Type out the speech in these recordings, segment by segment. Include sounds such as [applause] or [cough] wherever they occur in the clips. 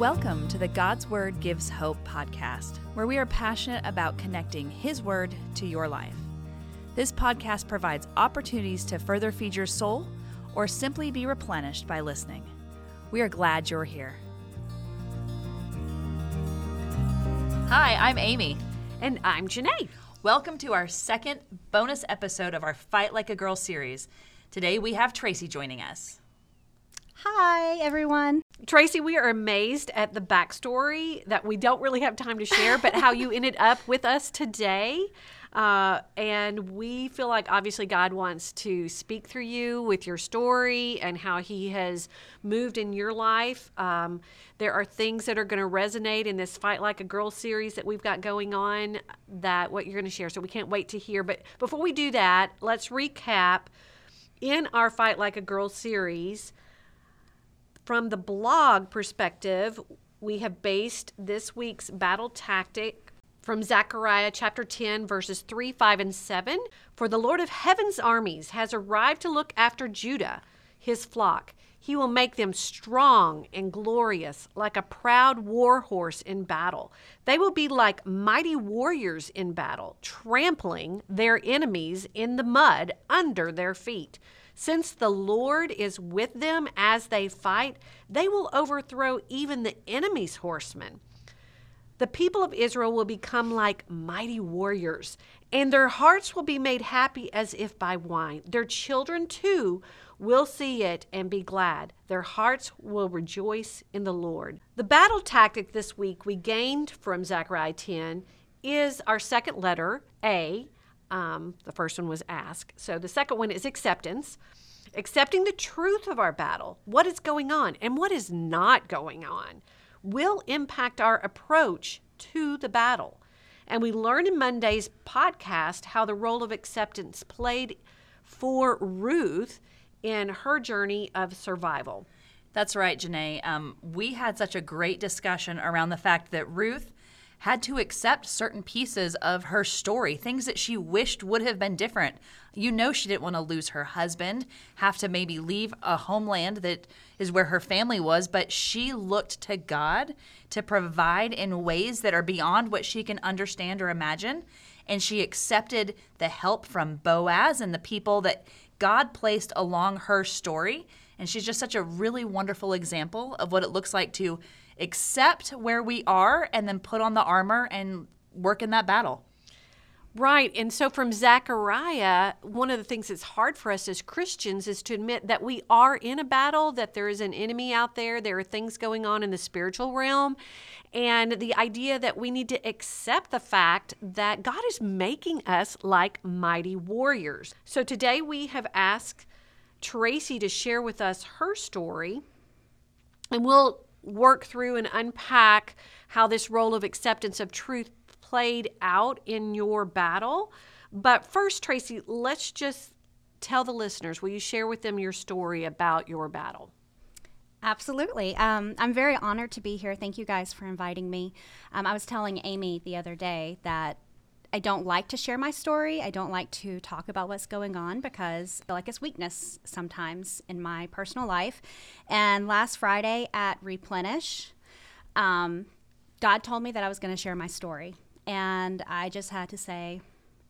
Welcome to the God's Word Gives Hope podcast, where we are passionate about connecting His Word to your life. This podcast provides opportunities to further feed your soul or simply be replenished by listening. We are glad you're here. Hi, I'm Amy. And I'm Janae. Welcome to our second bonus episode of our Fight Like a Girl series. Today we have Tracie joining us. Hi, everyone. Tracie, we are amazed at the backstory that we don't really have time to share, but how you ended up with us today. Uh, and we feel like obviously God wants to speak through you with your story and how He has moved in your life. Um, there are things that are going to resonate in this Fight Like a Girl series that we've got going on that what you're going to share. So we can't wait to hear. But before we do that, let's recap in our Fight Like a Girl series. From the blog perspective, we have based this week's battle tactic from Zechariah chapter 10, verses 3, 5, and 7. For the Lord of heaven's armies has arrived to look after Judah, his flock. He will make them strong and glorious, like a proud war horse in battle. They will be like mighty warriors in battle, trampling their enemies in the mud under their feet. Since the Lord is with them as they fight, they will overthrow even the enemy's horsemen. The people of Israel will become like mighty warriors, and their hearts will be made happy as if by wine. Their children, too, will see it and be glad. Their hearts will rejoice in the Lord. The battle tactic this week we gained from Zechariah 10 is our second letter, A, um, the first one was ask. So the second one is acceptance. Accepting the truth of our battle, what is going on and what is not going on, will impact our approach to the battle. And we learned in Monday's podcast how the role of acceptance played for Ruth in her journey of survival. That's right, Janae. Um, we had such a great discussion around the fact that Ruth had to accept certain pieces of her story, things that she wished would have been different. You know, she didn't want to lose her husband, have to maybe leave a homeland that is where her family was, but she looked to God to provide in ways that are beyond what she can understand or imagine. And she accepted the help from Boaz and the people that God placed along her story. And she's just such a really wonderful example of what it looks like to accept where we are and then put on the armor and work in that battle. Right. And so from Zechariah, one of the things that's hard for us as Christians is to admit that we are in a battle, that there is an enemy out there, there are things going on in the spiritual realm. And the idea that we need to accept the fact that God is making us like mighty warriors. So today we have asked Tracie to share with us her story. And we'll work through and unpack how this role of acceptance of truth played out in your battle. But first, Tracie, let's just tell the listeners will you share with them your story about your battle? Absolutely. Um, I'm very honored to be here. Thank you guys for inviting me. Um, I was telling Amy the other day that I don't like to share my story. I don't like to talk about what's going on because I feel like it's weakness sometimes in my personal life. And last Friday at Replenish, um, God told me that I was going to share my story. And I just had to say,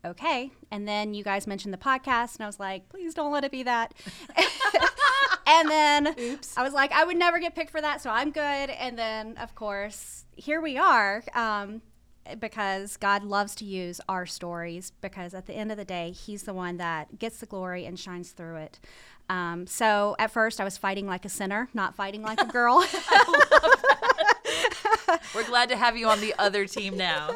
okay. And then you guys mentioned the podcast, and I was like, please don't let it be that. [laughs] and then Oops. I was like, I would never get picked for that, so I'm good. And then, of course, here we are. Um, because God loves to use our stories because at the end of the day, He's the one that gets the glory and shines through it. Um, so at first, I was fighting like a sinner, not fighting like a girl. [laughs] We're glad to have you on the other team now. [laughs]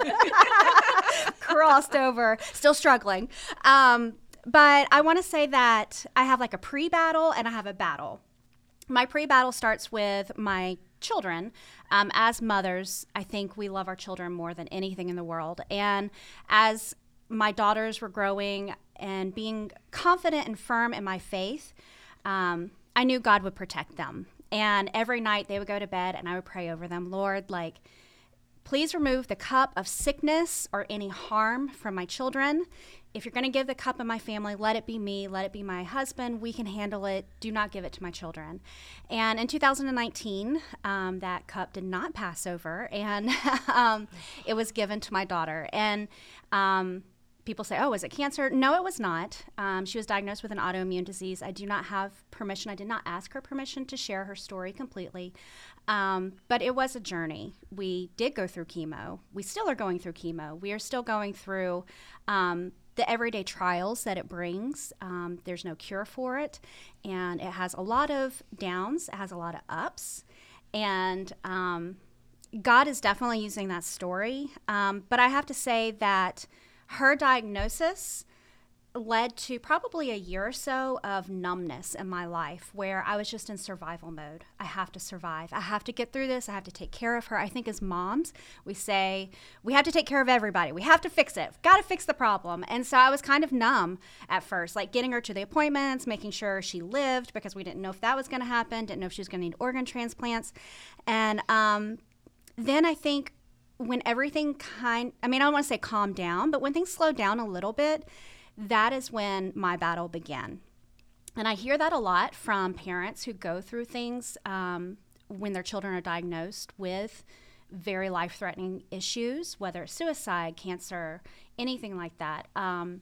Crossed over, still struggling. Um, but I want to say that I have like a pre battle and I have a battle. My pre battle starts with my children. Um, as mothers, I think we love our children more than anything in the world. And as my daughters were growing and being confident and firm in my faith, um, I knew God would protect them. And every night they would go to bed and I would pray over them, Lord, like, Please remove the cup of sickness or any harm from my children. If you're going to give the cup of my family, let it be me, let it be my husband. We can handle it. Do not give it to my children. And in 2019, um, that cup did not pass over, and [laughs] um, it was given to my daughter. And um, people say, oh, was it cancer? No, it was not. Um, she was diagnosed with an autoimmune disease. I do not have permission. I did not ask her permission to share her story completely. Um, but it was a journey. We did go through chemo. We still are going through chemo. We are still going through um, the everyday trials that it brings. Um, there's no cure for it. And it has a lot of downs, it has a lot of ups. And um, God is definitely using that story. Um, but I have to say that her diagnosis led to probably a year or so of numbness in my life where I was just in survival mode. I have to survive. I have to get through this. I have to take care of her. I think as moms, we say we have to take care of everybody. We have to fix it. Got to fix the problem. And so I was kind of numb at first, like getting her to the appointments, making sure she lived because we didn't know if that was going to happen, didn't know if she was going to need organ transplants. And um, then I think when everything kind I mean I don't want to say calm down, but when things slowed down a little bit, that is when my battle began. And I hear that a lot from parents who go through things um, when their children are diagnosed with very life threatening issues, whether it's suicide, cancer, anything like that. Um,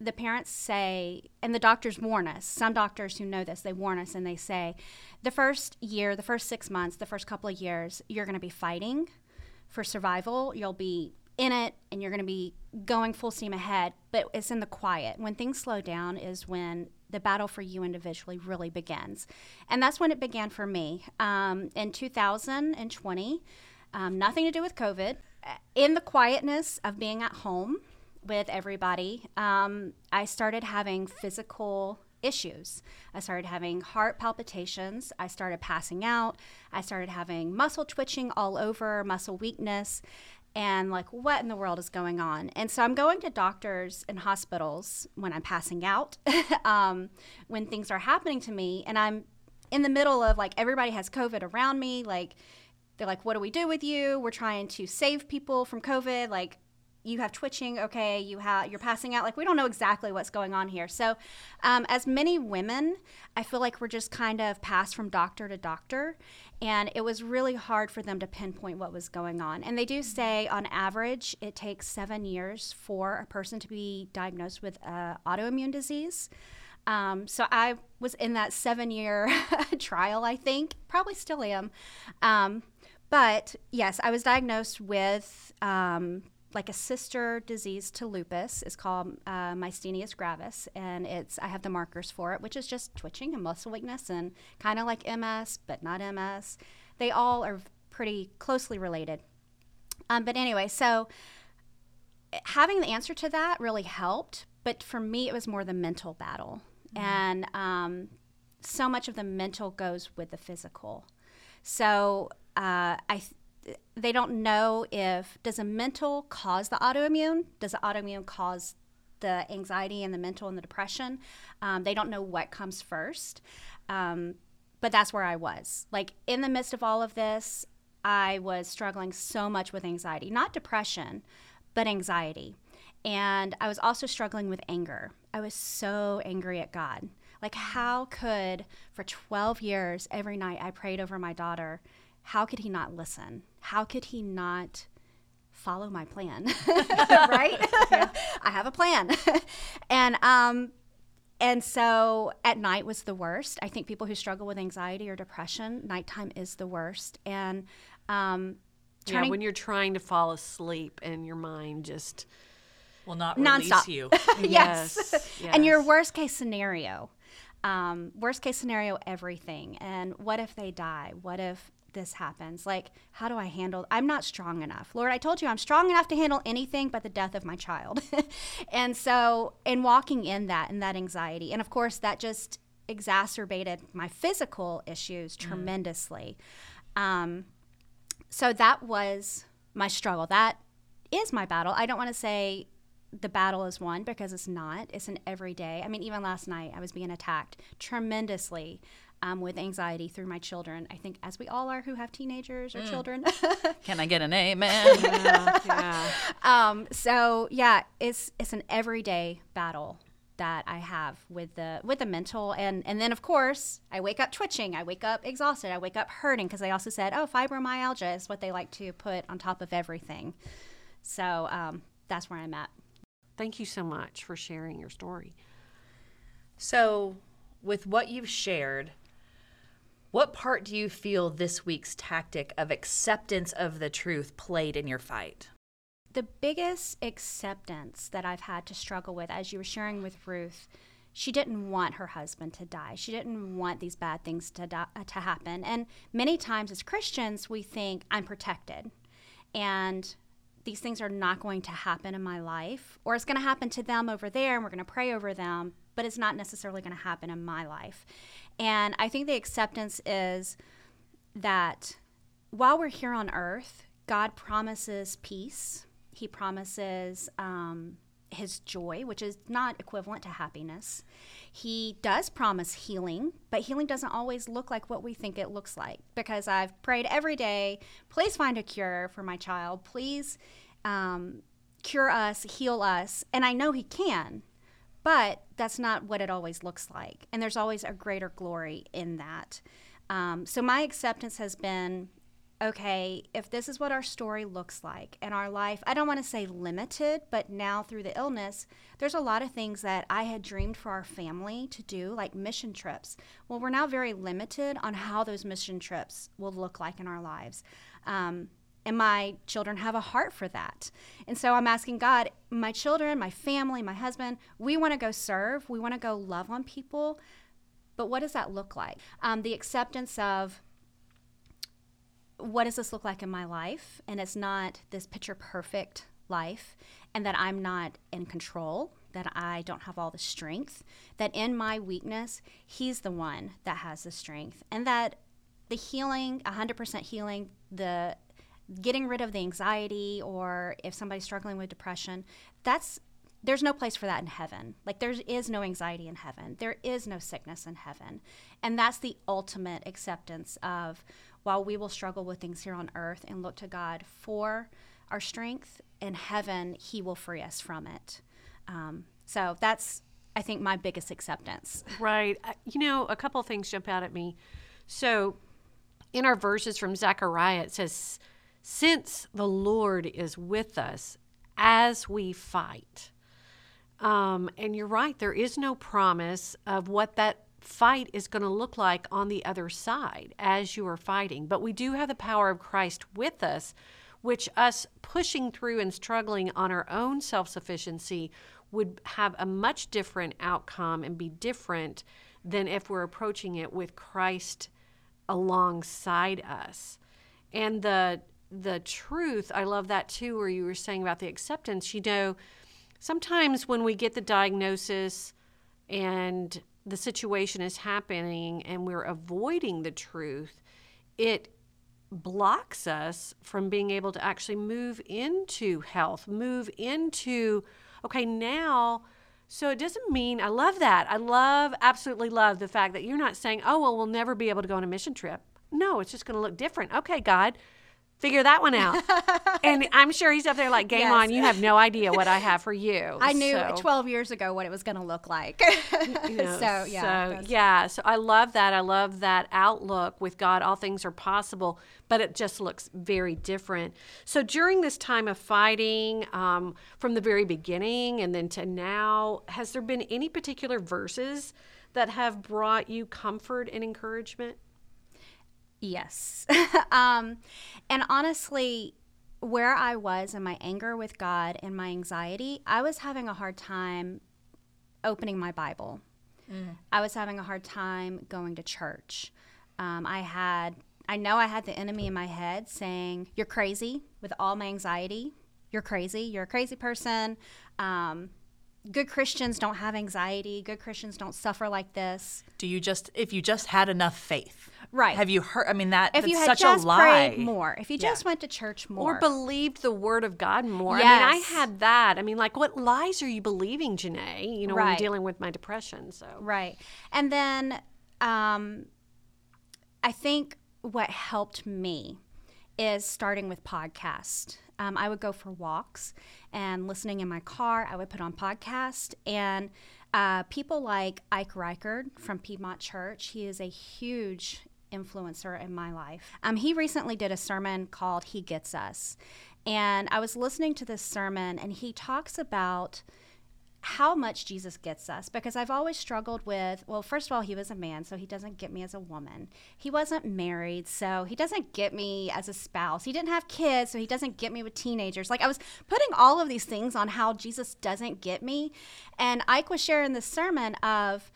the parents say, and the doctors warn us, some doctors who know this, they warn us and they say, the first year, the first six months, the first couple of years, you're going to be fighting for survival. You'll be in it and you're going to be going full steam ahead, but it's in the quiet. When things slow down is when the battle for you individually really begins. And that's when it began for me. Um, in 2020, um, nothing to do with COVID, in the quietness of being at home with everybody, um, I started having physical issues. I started having heart palpitations. I started passing out. I started having muscle twitching all over, muscle weakness and like what in the world is going on? And so i'm going to doctors and hospitals when i'm passing out [laughs] um, when things are happening to me and i'm in the middle of like everybody has covid around me like they're like what do we do with you? We're trying to save people from covid like you have twitching okay you have you're passing out like we don't know exactly what's going on here. So um, as many women i feel like we're just kind of passed from doctor to doctor and it was really hard for them to pinpoint what was going on. And they do say on average it takes seven years for a person to be diagnosed with uh, autoimmune disease. Um, so I was in that seven year [laughs] trial, I think, probably still am. Um, but yes, I was diagnosed with um, like a sister disease to lupus is called uh, myasthenia gravis, and it's I have the markers for it, which is just twitching and muscle weakness, and kind of like MS, but not MS. They all are pretty closely related. Um, but anyway, so having the answer to that really helped, but for me, it was more the mental battle, mm-hmm. and um, so much of the mental goes with the physical. So uh, I they don't know if does a mental cause the autoimmune? Does the autoimmune cause the anxiety and the mental and the depression? Um, they don't know what comes first. Um, but that's where i was. Like in the midst of all of this i was struggling so much with anxiety not depression but anxiety. And i was also struggling with anger. I was so angry at god. Like how could for 12 years every night i prayed over my daughter how could he not listen? How could he not follow my plan? [laughs] [laughs] right? I have a plan. [laughs] and um and so at night was the worst. I think people who struggle with anxiety or depression, nighttime is the worst. And um yeah, when you're trying to fall asleep and your mind just will not release nonstop. you. yes. yes. And your worst case scenario. Um, worst case scenario, everything. And what if they die? What if this happens? Like, how do I handle? I'm not strong enough. Lord, I told you I'm strong enough to handle anything but the death of my child. [laughs] and so, in walking in that and that anxiety, and of course, that just exacerbated my physical issues mm. tremendously. Um, so that was my struggle. That is my battle. I don't want to say the battle is won because it's not. It's an everyday. I mean, even last night I was being attacked tremendously um, with anxiety through my children. I think, as we all are who have teenagers or children. [laughs] Can I get an amen? Yeah, yeah. um, so yeah, it's it's an everyday battle that I have with the with the mental and and then of course I wake up twitching, I wake up exhausted, I wake up hurting because they also said oh fibromyalgia is what they like to put on top of everything. So um, that's where I'm at. Thank you so much for sharing your story. So, with what you've shared, what part do you feel this week's tactic of acceptance of the truth played in your fight? The biggest acceptance that I've had to struggle with, as you were sharing with Ruth, she didn't want her husband to die. She didn't want these bad things to die, uh, to happen. And many times as Christians, we think I'm protected, and these things are not going to happen in my life, or it's going to happen to them over there, and we're going to pray over them, but it's not necessarily going to happen in my life. And I think the acceptance is that while we're here on earth, God promises peace. He promises um, his joy, which is not equivalent to happiness. He does promise healing, but healing doesn't always look like what we think it looks like because I've prayed every day, please find a cure for my child. Please um, cure us, heal us. And I know he can, but that's not what it always looks like. And there's always a greater glory in that. Um, so my acceptance has been okay, if this is what our story looks like and our life, I don't want to say limited, but now through the illness, there's a lot of things that I had dreamed for our family to do, like mission trips. Well, we're now very limited on how those mission trips will look like in our lives. Um, and my children have a heart for that. And so I'm asking God, my children, my family, my husband, we want to go serve, we want to go love on people. But what does that look like? Um, the acceptance of what does this look like in my life? And it's not this picture perfect life, and that I'm not in control, that I don't have all the strength, that in my weakness, He's the one that has the strength, and that the healing, 100% healing, the getting rid of the anxiety or if somebody's struggling with depression, that's there's no place for that in heaven. Like there is no anxiety in heaven. There is no sickness in heaven. And that's the ultimate acceptance of while we will struggle with things here on earth and look to God for our strength in heaven, He will free us from it. Um, so that's, I think, my biggest acceptance. Right. Uh, You know, a couple things jump out at me. So, in our verses from Zechariah, it says, Since the Lord is with us as we fight. Um, and you're right, there is no promise of what that fight is going to look like on the other side as you are fighting. But we do have the power of Christ with us, which us pushing through and struggling on our own self sufficiency would have a much different outcome and be different than if we're approaching it with Christ alongside us. And the the truth, I love that too, where you were saying about the acceptance. You know, sometimes when we get the diagnosis and the situation is happening and we're avoiding the truth, it blocks us from being able to actually move into health, move into, okay, now. So it doesn't mean, I love that. I love, absolutely love the fact that you're not saying, oh, well, we'll never be able to go on a mission trip. No, it's just going to look different. Okay, God, figure that one out. [laughs] and I'm sure he's up there like, game Yes. on. You have no idea what I have for you. [laughs] I knew So- 12 years ago what it was going to look like. [laughs] you know, so, yeah. so yeah so i love that i love that outlook with god all things are possible but it just looks very different so during this time of fighting um, from the very beginning and then to now has there been any particular verses that have brought you comfort and encouragement Yes. [laughs] um, and honestly, where I was in my anger with God and my anxiety, I was having a hard time opening my Bible. I was having a hard time going to church. Um, I had, I know I had the enemy in my head saying, You're crazy with all my anxiety. You're crazy. You're a crazy person. Um, good Christians don't have anxiety. Good Christians don't suffer like this. Do you just if you just had enough faith? Right. Have you heard I mean that If you had such just a lie. prayed more, if you Yeah. just went to church more, or believed the word of god more i mean i had that i mean like what lies are you believing janae you know when i'm dealing with my depression so Right. And then um, I think what helped me is starting with podcast. Um, I would go for walks and listening in my car. I would put on podcast and uh, people like Ike Reighard from Piedmont Church. He is a huge influencer in my life. Um, he recently did a sermon called "He Gets Us," and I was listening to this sermon, and he talks about how much Jesus gets us because I've always struggled with well first of all he was a man so he doesn't get me as a woman. He wasn't married so he doesn't get me as a spouse. He didn't have kids so he doesn't get me with teenagers. Like I was putting all of these things on how Jesus doesn't get me and Ike was sharing this sermon of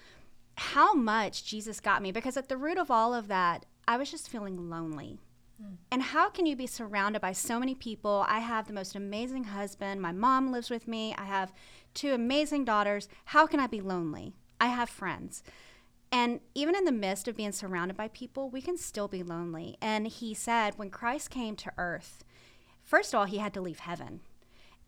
how much Jesus got me because at the root of all of that I was just feeling lonely. Hmm. And how can you be surrounded by so many people? I have the most amazing husband. My mom lives with me. I have two amazing daughters. How can I be lonely? I have friends. And even in the midst of being surrounded by people, we can still be lonely. And he said, when Christ came to earth, first of all, he had to leave heaven.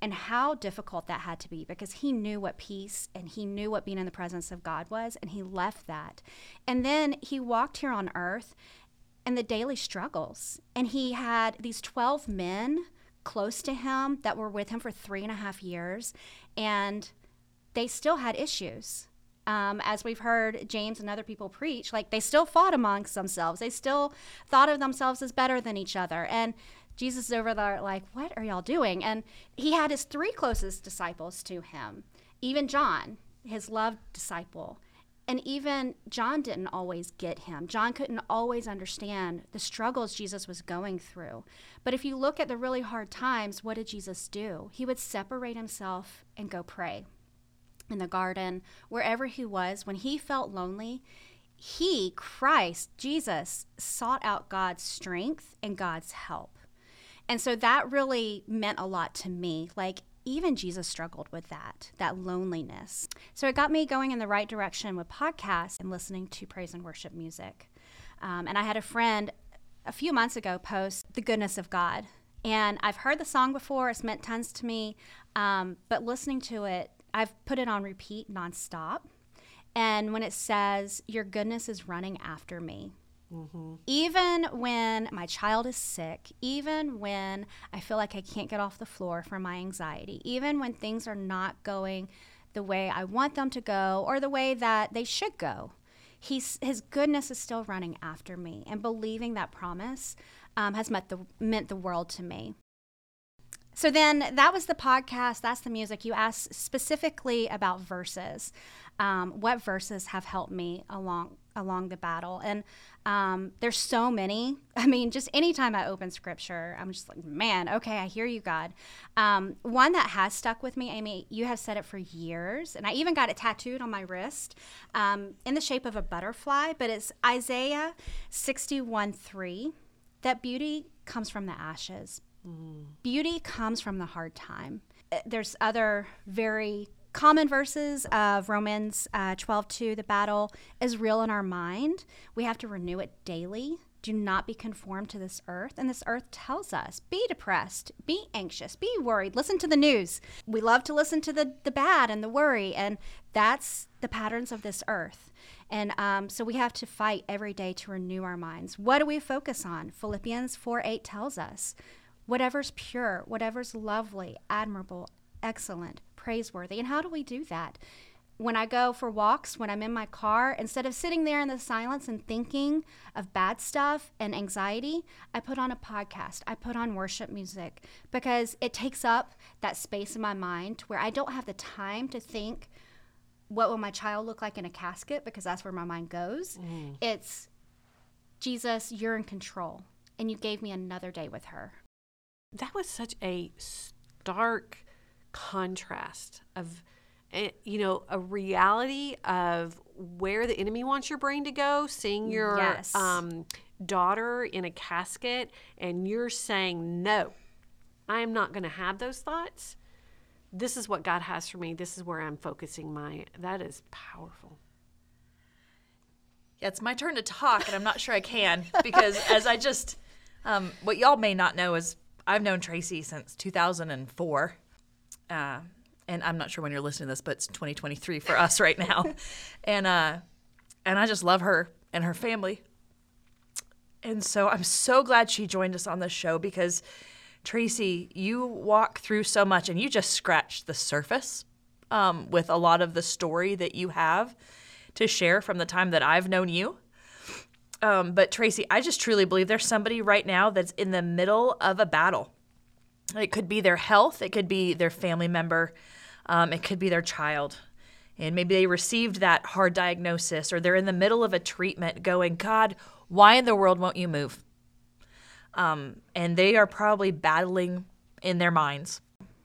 And how difficult that had to be because he knew what peace and he knew what being in the presence of God was, and he left that. And then he walked here on earth and the daily struggles. And he had these 12 men close to him that were with him for three and a half years, and they still had issues. Um, as we've heard James and other people preach, like they still fought amongst themselves. They still thought of themselves as better than each other. And Jesus is over there, like, what are y'all doing? And he had his three closest disciples to him, even John, his loved disciple. And even John didn't always get him. John couldn't always understand the struggles Jesus was going through. But if you look at the really hard times, what did Jesus do? He would separate himself and go pray in the garden, wherever he was. When he felt lonely, he, Christ, Jesus, sought out God's strength and God's help. And so that really meant a lot to me. Like, even Jesus struggled with that, that loneliness. So it got me going in the right direction with podcasts and listening to praise and worship music. Um, and I had a friend a few months ago post The Goodness of God. And I've heard the song before, it's meant tons to me. Um, but listening to it, I've put it on repeat nonstop. And when it says, Your goodness is running after me, Mm-hmm. Even when my child is sick, even when I feel like I can't get off the floor from my anxiety, even when things are not going the way I want them to go or the way that they should go, he's, his goodness is still running after me. And believing that promise um, has meant the, meant the world to me. So then that was the podcast. That's the music. You asked specifically about verses. Um, what verses have helped me along along the battle? And um, there's so many. [laughs] I mean, just anytime I open scripture, I'm just like, man, okay, I hear you, God. Um, one that has stuck with me, Amy, you have said it for years, and I even got it tattooed on my wrist um, in the shape of a butterfly, but it's Isaiah 61 3 that beauty comes from the ashes Beauty comes from the hard time. Uh, there's other very common verses of Romans uh, 12 2. The battle is real in our mind. We have to renew it daily. Do not be conformed to this earth. And this earth tells us be depressed, be anxious, be worried. Listen to the news. We love to listen to the, the bad and the worry. And that's the patterns of this earth. And um, so we have to fight every day to renew our minds. What do we focus on? Philippians 4 8 tells us whatever's pure, whatever's lovely, admirable, excellent, praiseworthy. And how do we do that? When I go for walks, when I'm in my car, instead of sitting there in the silence and thinking of bad stuff and anxiety, I put on a podcast. I put on worship music because it takes up that space in my mind where I don't have the time to think, what will my child look like in a casket? Because that's where my mind goes. Mm. It's, Jesus, you're in control. And you gave me another day with her that was such a stark contrast of eh, you know a reality of where the enemy wants your brain to go seeing your yes. um, daughter in a casket and you're saying no i am not going to have those thoughts this is what god has for me this is where i'm focusing my that is powerful yeah it's my turn to talk and i'm not sure i can because [laughs] as i just um, what y'all may not know is I've known Tracie since 2004. Uh, and I'm not sure when you're listening to this, but it's 2023 for us right now. [laughs] and uh, and I just love her and her family. And so I'm so glad she joined us on the show because Tracie, you walk through so much and you just scratched the surface um, with a lot of the story that you have to share from the time that I've known you. Um, but Tracie, I just truly believe there's somebody right now that's in the middle of a battle. It could be their health, it could be their family member, um, it could be their child. And maybe they received that hard diagnosis or they're in the middle of a treatment going, God, why in the world won't you move? Um, and they are probably battling in their minds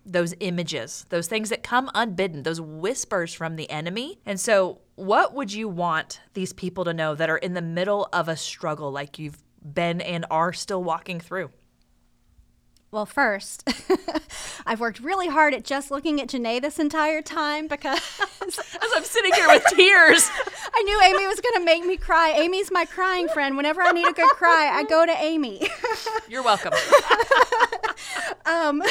those images, those things that come unbidden, those whispers from the enemy. And so, what would you want these people to know that are in the middle of a struggle like you've been and are still walking through? Well, first, [laughs] I've worked really hard at just looking at Janae this entire time because [laughs] as I'm sitting here with tears, [laughs] I knew Amy was going to make me cry. Amy's my crying friend. Whenever I need a good cry, I go to Amy. You're welcome. um,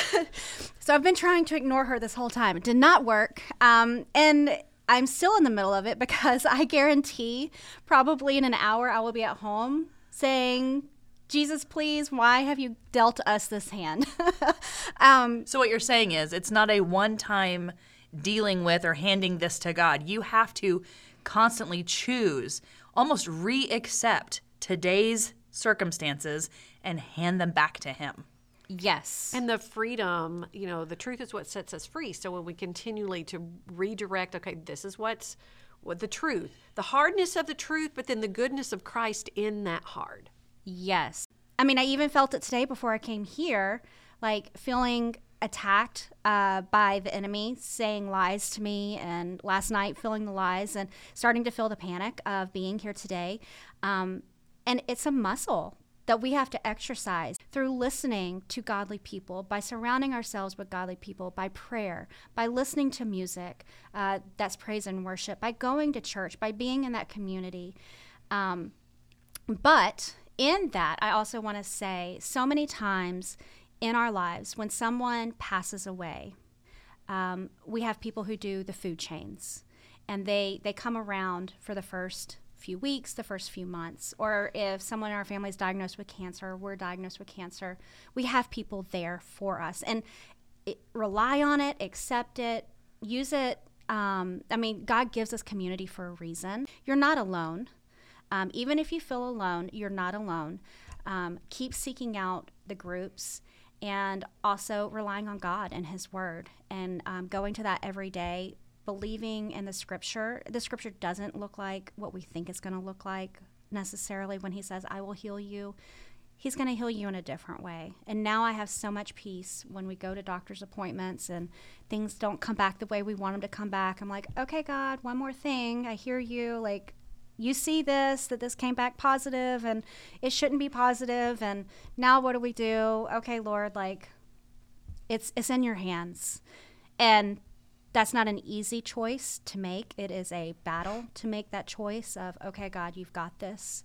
so I've been trying to ignore her this whole time. It did not work. Um, and I'm still in the middle of it because I guarantee probably in an hour I will be at home saying, Jesus, please, why have you dealt us this hand? [laughs] um, so, what you're saying is it's not a one time dealing with or handing this to God. You have to constantly choose, almost re accept today's circumstances and hand them back to Him. Yes. And the freedom, you know, the truth is what sets us free. So when we continually to redirect, okay, this is what's what the truth, the hardness of the truth, but then the goodness of Christ in that hard. Yes. I mean, I even felt it today before I came here, like feeling attacked uh, by the enemy, saying lies to me, and last night feeling the lies and starting to feel the panic of being here today. Um, and it's a muscle that we have to exercise through listening to godly people, by surrounding ourselves with godly people, by prayer, by listening to music uh, that's praise and worship, by going to church, by being in that community. Um, but in that, I also want to say so many times in our lives when someone passes away, um, we have people who do the food chains and they, they come around for the first few weeks, the first few months, or if someone in our family is diagnosed with cancer, we're diagnosed with cancer, we have people there for us. And it, rely on it, accept it, use it. Um, I mean, God gives us community for a reason. You're not alone. Um, even if you feel alone, you're not alone. Um, keep seeking out the groups and also relying on God and His Word and um, going to that every day believing in the scripture. The scripture doesn't look like what we think it's going to look like necessarily when he says, I will heal you. He's going to heal you in a different way. And now I have so much peace when we go to doctor's appointments and things don't come back the way we want them to come back. I'm like, okay, God, one more thing. I hear you. Like, you see this, that this came back positive and it shouldn't be positive. And now what do we do? Okay, Lord, like, it's, it's in your hands. And that's not an easy choice to make. It is a battle to make that choice of, okay, God, you've got this.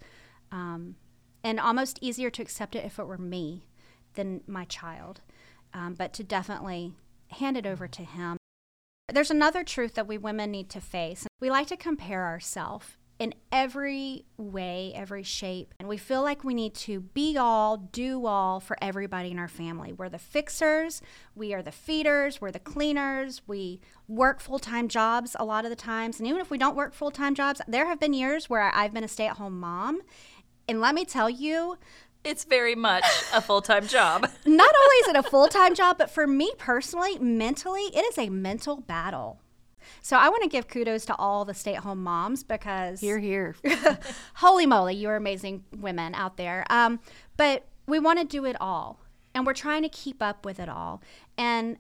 Um, and almost easier to accept it if it were me than my child. Um, but to definitely hand it over to Him. There's another truth that we women need to face. We like to compare ourselves in every way, every shape. And we feel like we need to be all, do all for everybody in our family. We're the fixers, we are the feeders, we're the cleaners, we work full time jobs a lot of the times. And even if we don't work full time jobs, there have been years where I've been a stay at home mom. And let me tell you, it's very much a full time job. [laughs] Not only is it a full time job, but for me personally, mentally, it is a mental battle. So I want to give kudos to all the stay at home moms because. Here, here. [laughs] holy moly, you're amazing women out there. Um, but we want to do it all. And we're trying to keep up with it all. And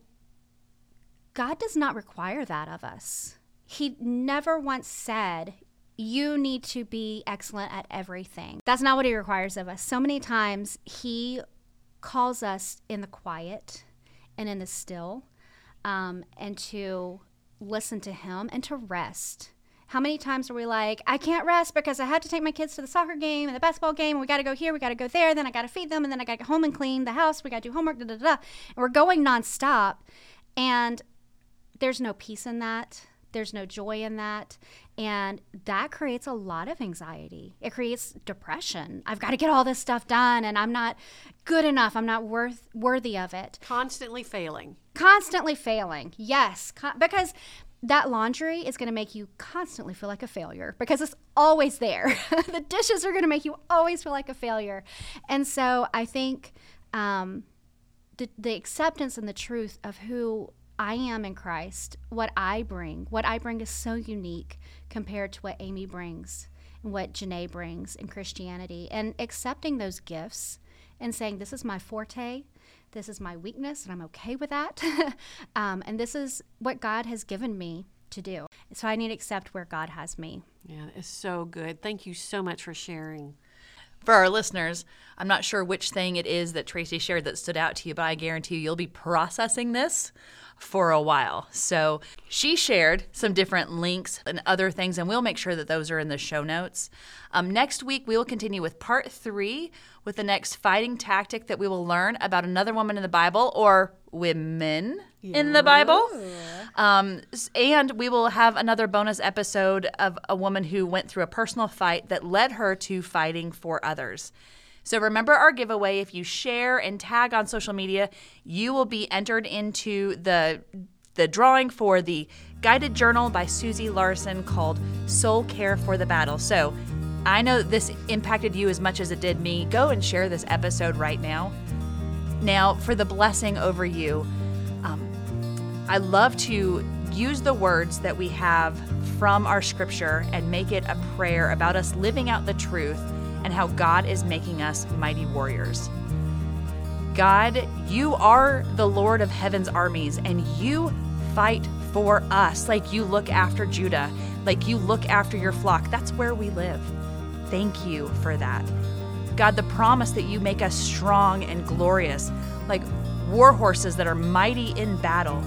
God does not require that of us. He never once said, you need to be excellent at everything. That's not what He requires of us. So many times, He calls us in the quiet and in the still um, and to listen to Him and to rest. How many times are we like, I can't rest because I had to take my kids to the soccer game and the basketball game. We got to go here, we got to go there. Then I got to feed them, and then I got to get home and clean the house. We got to do homework, da da da. And we're going nonstop, and there's no peace in that. There's no joy in that. And that creates a lot of anxiety. It creates depression. I've got to get all this stuff done and I'm not good enough. I'm not worth worthy of it. Constantly failing. Constantly failing. Yes, con- because that laundry is going to make you constantly feel like a failure because it's always there. [laughs] the dishes are going to make you always feel like a failure. And so I think um, the, the acceptance and the truth of who I am in Christ, what I bring, what I bring is so unique compared to what Amy brings and what Janae brings in Christianity. And accepting those gifts and saying, This is my forte, this is my weakness, and I'm okay with that. [laughs] um, and this is what God has given me to do. So I need to accept where God has me. Yeah, it's so good. Thank you so much for sharing. For our listeners, I'm not sure which thing it is that Tracie shared that stood out to you, but I guarantee you you'll be processing this for a while. So she shared some different links and other things, and we'll make sure that those are in the show notes. Um, next week, we will continue with part three with the next fighting tactic that we will learn about another woman in the Bible or women in the Bible. Um, and we will have another bonus episode of a woman who went through a personal fight that led her to fighting for others. So remember our giveaway. If you share and tag on social media, you will be entered into the the drawing for the guided journal by Susie Larson called Soul Care for the Battle. So I know this impacted you as much as it did me. Go and share this episode right now. Now, for the blessing over you, um, I love to use the words that we have from our scripture and make it a prayer about us living out the truth and how God is making us mighty warriors. God, you are the Lord of heaven's armies, and you fight for us like you look after Judah, like you look after your flock. That's where we live. Thank you for that. God, the promise that you make us strong and glorious, like war horses that are mighty in battle.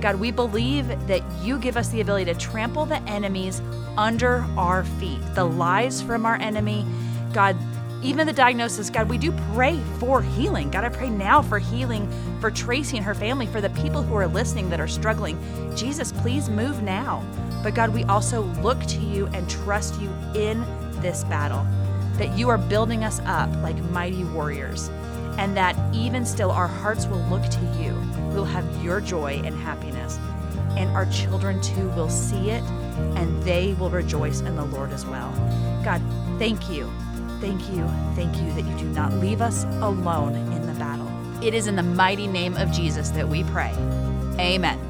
God, we believe that you give us the ability to trample the enemies under our feet, the lies from our enemy. God, even the diagnosis, God, we do pray for healing. God, I pray now for healing for Tracie and her family, for the people who are listening that are struggling. Jesus, please move now. But God, we also look to you and trust you in this battle, that you are building us up like mighty warriors, and that even still our hearts will look to you. We'll have your joy and happiness. And our children too will see it, and they will rejoice in the Lord as well. God, thank you Thank you, thank you that you do not leave us alone in the battle. It is in the mighty name of Jesus that we pray. Amen.